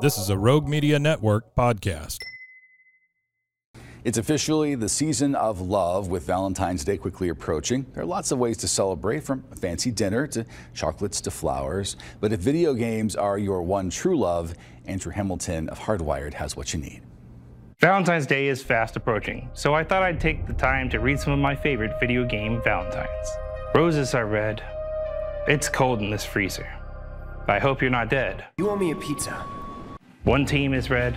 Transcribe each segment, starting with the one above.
This is a Rogue Media Network podcast. It's officially the season of love with Valentine's Day quickly approaching. There are lots of ways to celebrate from a fancy dinner to chocolates to flowers. But if video games are your one true love, Andrew Hamilton of Hardwired has what you need. Valentine's Day is fast approaching, so I thought I'd take the time to read some of my favorite video game Valentines. Roses are red. It's cold in this freezer. I hope you're not dead. You owe me a pizza. One team is red,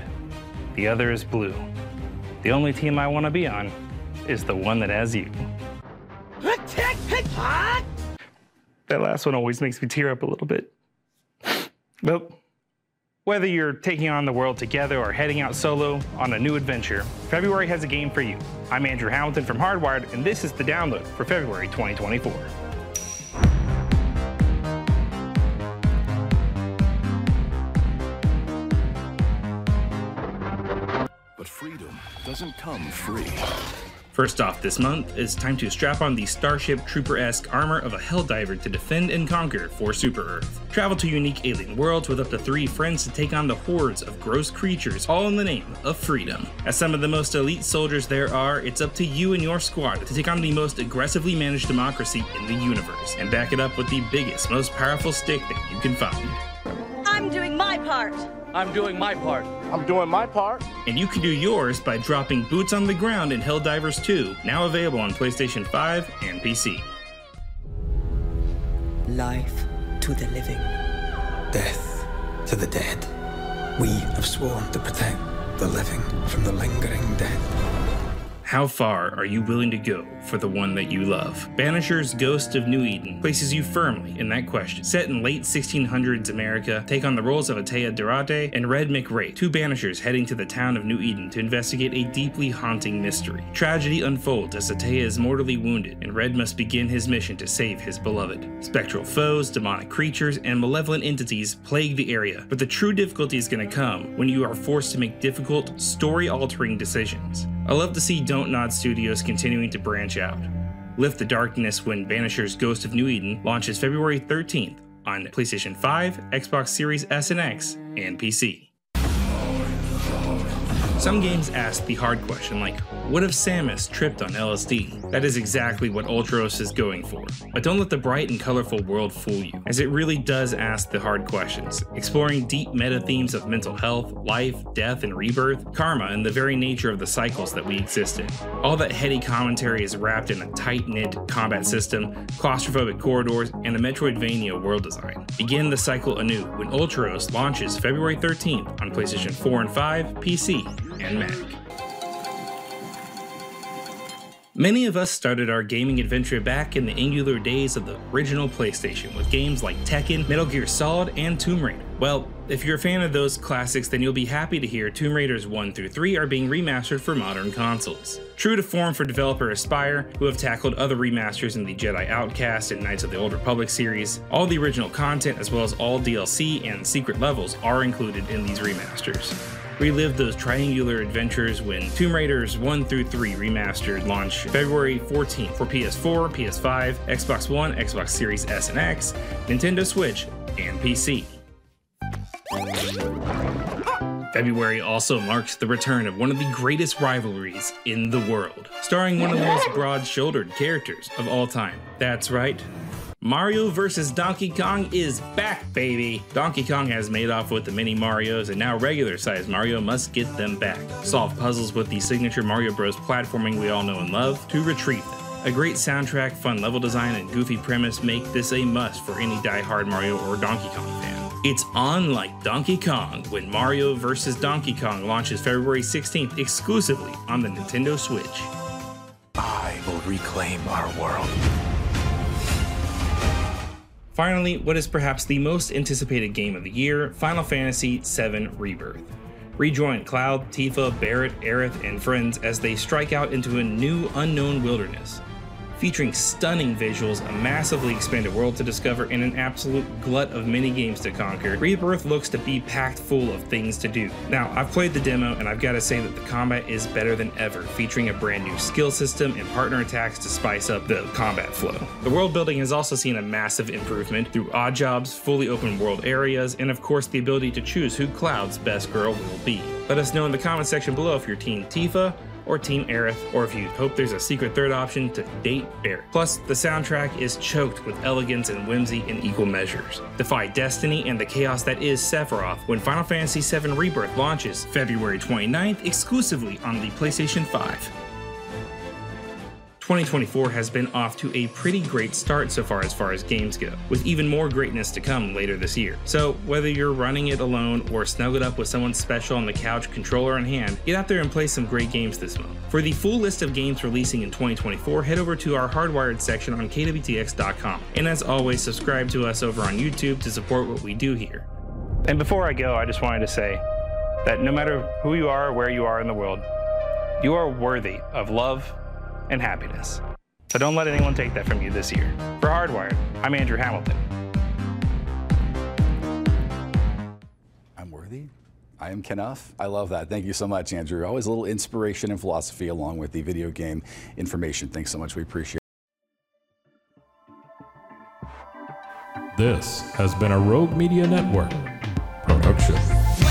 the other is blue. The only team I want to be on is the one that has you. That last one always makes me tear up a little bit. Well, whether you're taking on the world together or heading out solo on a new adventure, February has a game for you. I'm Andrew Hamilton from Hardwired, and this is the download for February 2024. Doesn't come free. First off this month, it's time to strap on the Starship Trooper esque armor of a Helldiver to defend and conquer for Super Earth. Travel to unique alien worlds with up to three friends to take on the hordes of gross creatures, all in the name of freedom. As some of the most elite soldiers there are, it's up to you and your squad to take on the most aggressively managed democracy in the universe, and back it up with the biggest, most powerful stick that you can find. I'm doing my part. I'm doing my part. I'm doing my part. And you can do yours by dropping Boots on the Ground in Helldivers 2, now available on PlayStation 5 and PC. Life to the living, death to the dead. We have sworn to protect the living from the lingering dead. How far are you willing to go for the one that you love? Banishers Ghost of New Eden places you firmly in that question. Set in late 1600s America, take on the roles of Antea Duarte and Red mac Raith, two banishers heading to the town of New Eden to investigate a deeply haunting mystery. Tragedy unfolds as Atea is mortally wounded, and Red must begin his mission to save his beloved. Spectral foes, demonic creatures, and malevolent entities plague the area, but the true difficulty is going to come when you are forced to make difficult, story altering decisions. I love to see Don't Nod Studios continuing to branch out. Lift the Darkness when Banishers Ghost of New Eden launches February 13th on PlayStation 5, Xbox Series S and X, and PC. Some games ask the hard question, like, what if Samus tripped on LSD? That is exactly what Ultros is going for. But don't let the bright and colorful world fool you, as it really does ask the hard questions, exploring deep meta themes of mental health, life, death, and rebirth, karma, and the very nature of the cycles that we exist in. All that heady commentary is wrapped in a tight knit combat system, claustrophobic corridors, and a Metroidvania world design. Begin the cycle anew when Ultros launches February 13th on PlayStation 4 and 5, PC, and Mac. Many of us started our gaming adventure back in the angular days of the original PlayStation with games like Tekken, Metal Gear Solid, and Tomb Raider. Well, if you're a fan of those classics, then you'll be happy to hear Tomb Raiders 1 through 3 are being remastered for modern consoles. True to form for developer Aspyr, who have tackled other remasters in the Jedi Outcast and Knights of the Old Republic series, all the original content as well as all DLC and secret levels are included in these remasters. Relive those triangular adventures when Tomb Raiders 1 through 3 remastered launch February 14th for PS4, PS5, Xbox One, Xbox Series S and X, Nintendo Switch, and PC. February also marks the return of one of the greatest rivalries in the world, starring one of the most broad shouldered characters of all time. That's right. Mario vs. Donkey Kong is back, baby! Donkey Kong has made off with the mini Marios, and now regular sized Mario must get them back. Solve puzzles with the signature Mario Bros. platforming we all know and love to retrieve them. A great soundtrack, fun level design, and goofy premise make this a must for any die-hard Mario or Donkey Kong fan. It's on like Donkey Kong when Mario vs. Donkey Kong launches February 16th exclusively on the Nintendo Switch. I will reclaim our world. Finally, what is perhaps the most anticipated game of the year Final Fantasy VII Rebirth. Rejoin Cloud, Tifa, Barret, Aerith, and friends as they strike out into a new unknown wilderness featuring stunning visuals, a massively expanded world to discover, and an absolute glut of mini games to conquer, Rebirth looks to be packed full of things to do. Now, I've played the demo, and I've got to say that the combat is better than ever, featuring a brand new skill system and partner attacks to spice up the combat flow. The world building has also seen a massive improvement through odd jobs, fully open world areas, and of course the ability to choose who Cloud's best girl will be. Let us know in the comment section below if you're Team Tifa, or Team Aerith, or if you hope there's a secret third option to date Barret. Plus, the soundtrack is choked with elegance and whimsy in equal measures. Defy destiny and the chaos that is Sephiroth when Final Fantasy VII Rebirth launches February 29th exclusively on the PlayStation 5. 2024 has been off to a pretty great start so far as far as games go, with even more greatness to come later this year. So, whether you're running it alone or snuggled up with someone special on the couch, controller in hand, get out there and play some great games this month. For the full list of games releasing in 2024, head over to our hardwired section on kwtx.com. And as always, subscribe to us over on YouTube to support what we do here. And before I go, I just wanted to say that no matter who you are or where you are in the world, you are worthy of love and happiness. So don't let anyone take that from you this year. For Hardwired, I'm Andrew Hamilton. I'm worthy. I am Kenough. I love that. Thank you so much, Andrew. Always a little inspiration and philosophy along with the video game information. Thanks so much. We appreciate it. This has been a Rogue Media Network production.